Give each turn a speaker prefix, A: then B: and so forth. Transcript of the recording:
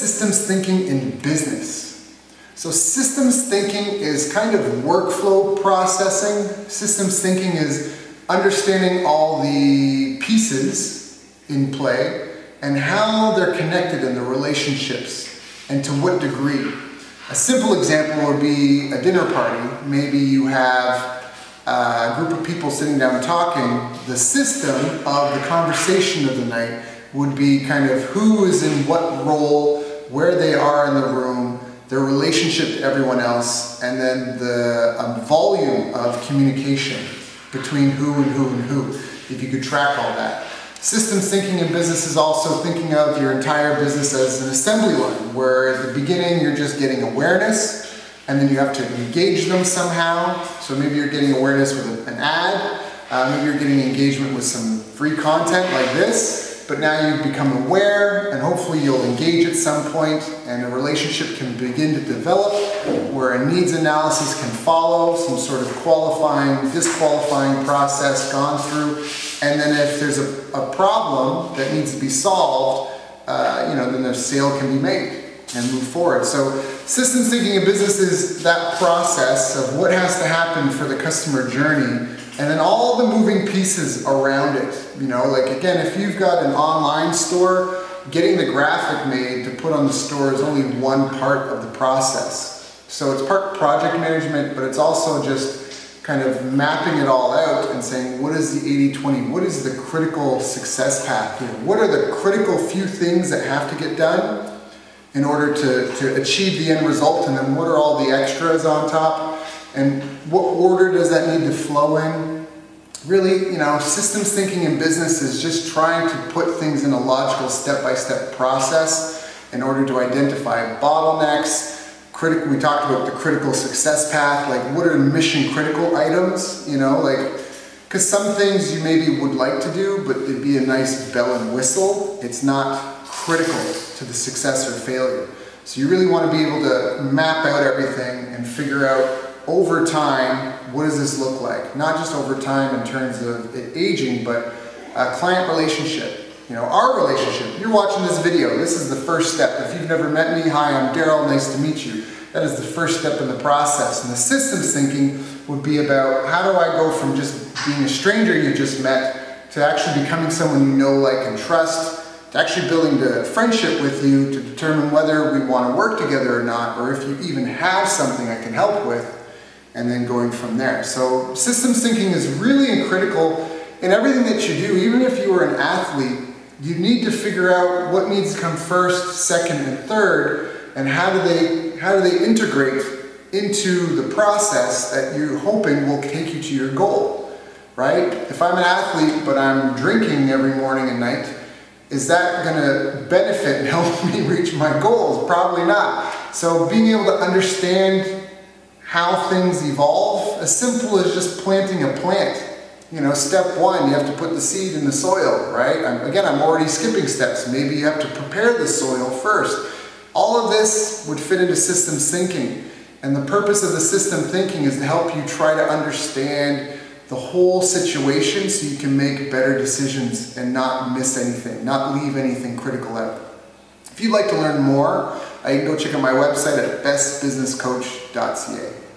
A: systems thinking in business? So systems thinking is kind of workflow processing. Systems thinking is understanding all the pieces in play and how they're connected in the relationships and to what degree. A simple example would be a dinner party. Maybe you have a group of people sitting down talking. The system of the conversation of the night would be kind of who is in what role, where they are in the room, their relationship to everyone else, and then the um, volume of communication between who and who and who, if you could track all that. Systems thinking in business is also thinking of your entire business as an assembly line, where at the beginning you're just getting awareness, and then you have to engage them somehow. So maybe you're getting awareness with an ad, uh, maybe you're getting engagement with some free content like this, but now you've become aware and hopefully you'll engage at some point and a relationship can begin to develop where a needs analysis can follow, some sort of qualifying, disqualifying process gone through. And then if there's a, a problem that needs to be solved, uh, you know, then a sale can be made and move forward. So systems thinking in business is that process of what has to happen for the customer journey and then all the moving pieces around it. You know, like again, if you've got an online store, getting the graphic made to put on the store is only one part of the process. So it's part project management, but it's also just kind of mapping it all out and saying, what is the 80-20? What is the critical success path here? What are the critical few things that have to get done in order to, to achieve the end result? And then what are all the extras on top? And what order does that need to flow in? Really, you know, systems thinking in business is just trying to put things in a logical step-by-step process in order to identify bottlenecks, critical, we talked about the critical success path, like what are mission critical items, you know, like, because some things you maybe would like to do, but it'd be a nice bell and whistle. It's not critical to the success or failure. So you really want to be able to map out everything and figure out over time, what does this look like? Not just over time in terms of aging, but a client relationship. You know, our relationship. You're watching this video. This is the first step. If you've never met me, hi, I'm Daryl. Nice to meet you. That is the first step in the process. And the systems thinking would be about how do I go from just being a stranger you just met to actually becoming someone you know, like, and trust, to actually building a friendship with you to determine whether we want to work together or not, or if you even have something I can help with and then going from there. So systems thinking is really critical in everything that you do. Even if you are an athlete, you need to figure out what needs to come first, second, and third, and how do they how do they integrate into the process that you're hoping will take you to your goal, right? If I'm an athlete but I'm drinking every morning and night, is that going to benefit and help me reach my goals? Probably not. So being able to understand how things evolve, as simple as just planting a plant. You know, step one, you have to put the seed in the soil, right? I'm, again, I'm already skipping steps. Maybe you have to prepare the soil first. All of this would fit into systems thinking. And the purpose of the system thinking is to help you try to understand the whole situation so you can make better decisions and not miss anything, not leave anything critical out. If you'd like to learn more, you can go check out my website at bestbusinesscoach.ca.